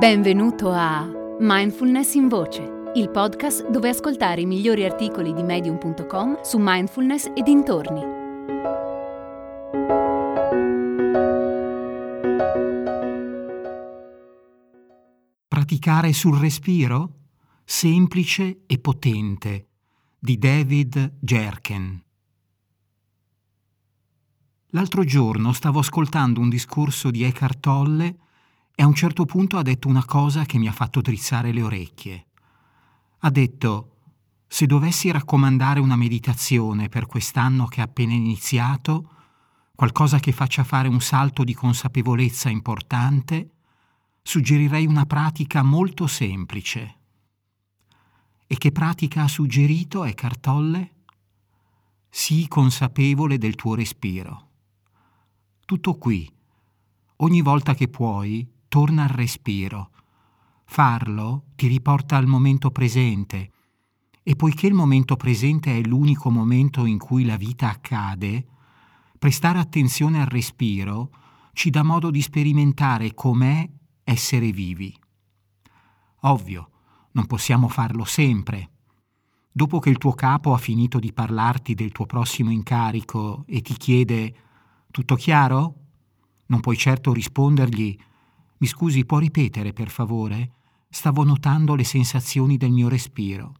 Benvenuto a Mindfulness in Voce, il podcast dove ascoltare i migliori articoli di medium.com su mindfulness e dintorni. Praticare sul respiro? Semplice e potente di David Jerken. L'altro giorno stavo ascoltando un discorso di Eckhart Tolle e a un certo punto ha detto una cosa che mi ha fatto drizzare le orecchie. Ha detto, se dovessi raccomandare una meditazione per quest'anno che è appena iniziato, qualcosa che faccia fare un salto di consapevolezza importante, suggerirei una pratica molto semplice. E che pratica ha suggerito è Cartolle? Sii consapevole del tuo respiro. Tutto qui. Ogni volta che puoi, torna al respiro. Farlo ti riporta al momento presente e poiché il momento presente è l'unico momento in cui la vita accade, prestare attenzione al respiro ci dà modo di sperimentare com'è essere vivi. Ovvio, non possiamo farlo sempre. Dopo che il tuo capo ha finito di parlarti del tuo prossimo incarico e ti chiede tutto chiaro? Non puoi certo rispondergli mi scusi, può ripetere, per favore? Stavo notando le sensazioni del mio respiro.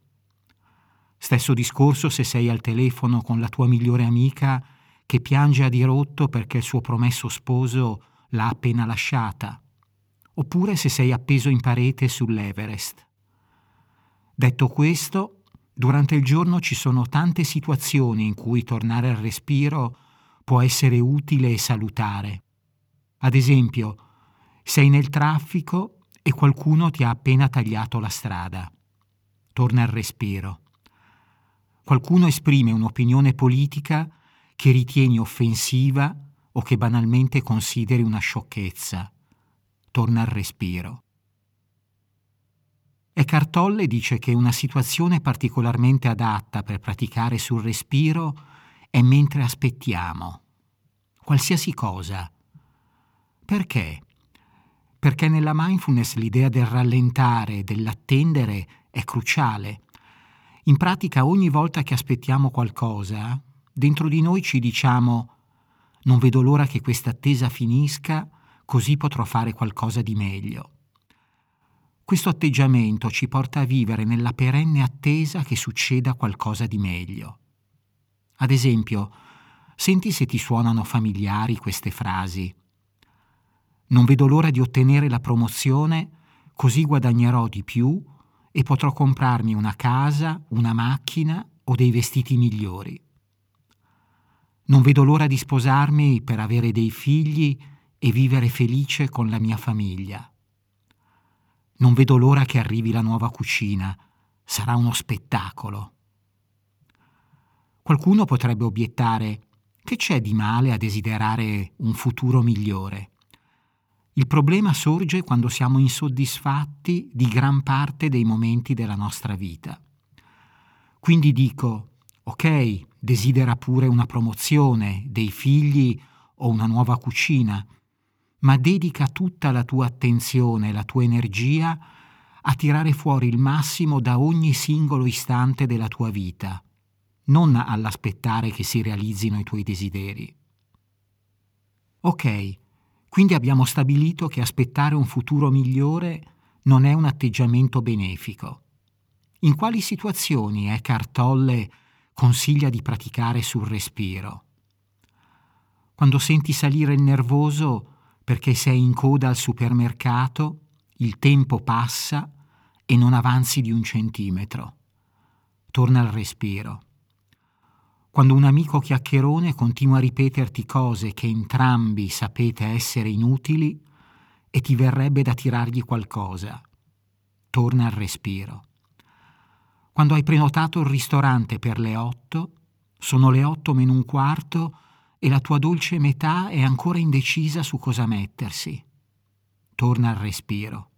Stesso discorso se sei al telefono con la tua migliore amica che piange a dirotto perché il suo promesso sposo l'ha appena lasciata, oppure se sei appeso in parete sull'Everest. Detto questo, durante il giorno ci sono tante situazioni in cui tornare al respiro può essere utile e salutare. Ad esempio, sei nel traffico e qualcuno ti ha appena tagliato la strada. Torna al respiro. Qualcuno esprime un'opinione politica che ritieni offensiva o che banalmente consideri una sciocchezza. Torna al respiro. Eckhart Tolle dice che una situazione particolarmente adatta per praticare sul respiro è mentre aspettiamo. Qualsiasi cosa. Perché? Perché nella mindfulness l'idea del rallentare, dell'attendere è cruciale. In pratica ogni volta che aspettiamo qualcosa, dentro di noi ci diciamo non vedo l'ora che questa attesa finisca, così potrò fare qualcosa di meglio. Questo atteggiamento ci porta a vivere nella perenne attesa che succeda qualcosa di meglio. Ad esempio, senti se ti suonano familiari queste frasi. Non vedo l'ora di ottenere la promozione, così guadagnerò di più e potrò comprarmi una casa, una macchina o dei vestiti migliori. Non vedo l'ora di sposarmi per avere dei figli e vivere felice con la mia famiglia. Non vedo l'ora che arrivi la nuova cucina, sarà uno spettacolo. Qualcuno potrebbe obiettare che c'è di male a desiderare un futuro migliore. Il problema sorge quando siamo insoddisfatti di gran parte dei momenti della nostra vita. Quindi dico, ok, desidera pure una promozione, dei figli o una nuova cucina, ma dedica tutta la tua attenzione la tua energia a tirare fuori il massimo da ogni singolo istante della tua vita, non all'aspettare che si realizzino i tuoi desideri. Ok, quindi abbiamo stabilito che aspettare un futuro migliore non è un atteggiamento benefico. In quali situazioni Eckhart Tolle consiglia di praticare sul respiro? Quando senti salire il nervoso perché sei in coda al supermercato, il tempo passa e non avanzi di un centimetro. Torna al respiro quando un amico chiacchierone continua a ripeterti cose che entrambi sapete essere inutili e ti verrebbe da tirargli qualcosa. Torna al respiro. Quando hai prenotato il ristorante per le otto, sono le otto meno un quarto e la tua dolce metà è ancora indecisa su cosa mettersi. Torna al respiro.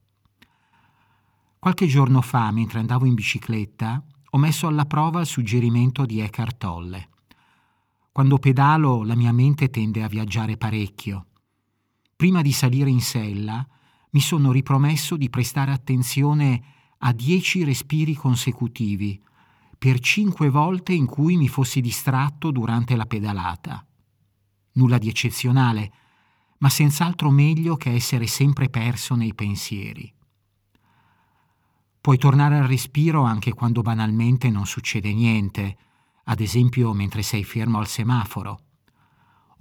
Qualche giorno fa, mentre andavo in bicicletta, ho messo alla prova il suggerimento di Eckhart Tolle. Quando pedalo la mia mente tende a viaggiare parecchio. Prima di salire in sella mi sono ripromesso di prestare attenzione a dieci respiri consecutivi, per cinque volte in cui mi fossi distratto durante la pedalata. Nulla di eccezionale, ma senz'altro meglio che essere sempre perso nei pensieri. Puoi tornare al respiro anche quando banalmente non succede niente, ad esempio mentre sei fermo al semaforo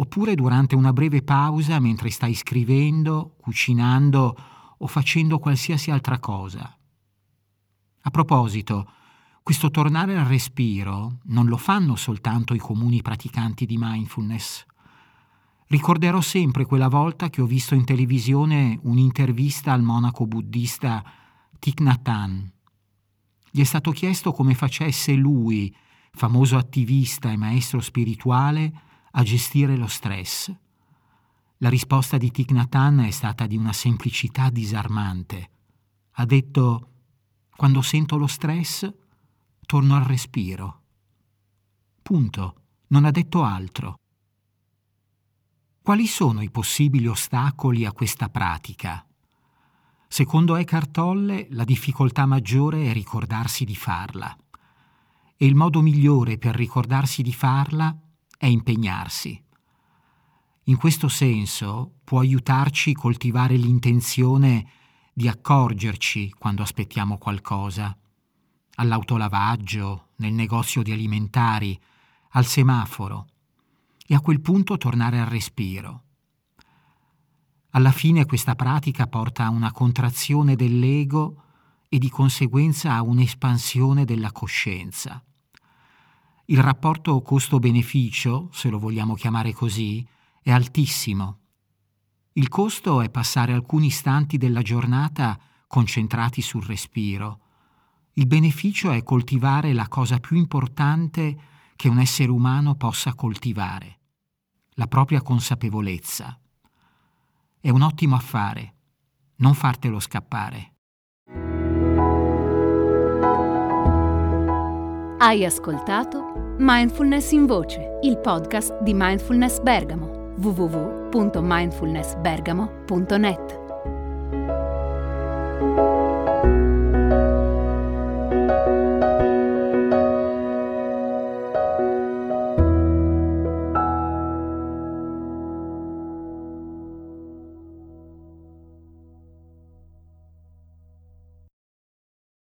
oppure durante una breve pausa mentre stai scrivendo, cucinando o facendo qualsiasi altra cosa. A proposito, questo tornare al respiro non lo fanno soltanto i comuni praticanti di mindfulness. Ricorderò sempre quella volta che ho visto in televisione un'intervista al monaco buddista Thich. Gli è stato chiesto come facesse lui, famoso attivista e maestro spirituale, a gestire lo stress. La risposta di Thich è stata di una semplicità disarmante. Ha detto, quando sento lo stress, torno al respiro. Punto. Non ha detto altro. Quali sono i possibili ostacoli a questa pratica? Secondo Eckhart Tolle, la difficoltà maggiore è ricordarsi di farla. E il modo migliore per ricordarsi di farla è impegnarsi. In questo senso può aiutarci coltivare l'intenzione di accorgerci quando aspettiamo qualcosa, all'autolavaggio, nel negozio di alimentari, al semaforo, e a quel punto tornare al respiro. Alla fine questa pratica porta a una contrazione dell'ego e di conseguenza a un'espansione della coscienza. Il rapporto costo-beneficio, se lo vogliamo chiamare così, è altissimo. Il costo è passare alcuni istanti della giornata concentrati sul respiro. Il beneficio è coltivare la cosa più importante che un essere umano possa coltivare, la propria consapevolezza. È un ottimo affare, non fartelo scappare. Hai ascoltato Mindfulness in Voce, il podcast di Mindfulness Bergamo, www.mindfulnessbergamo.net.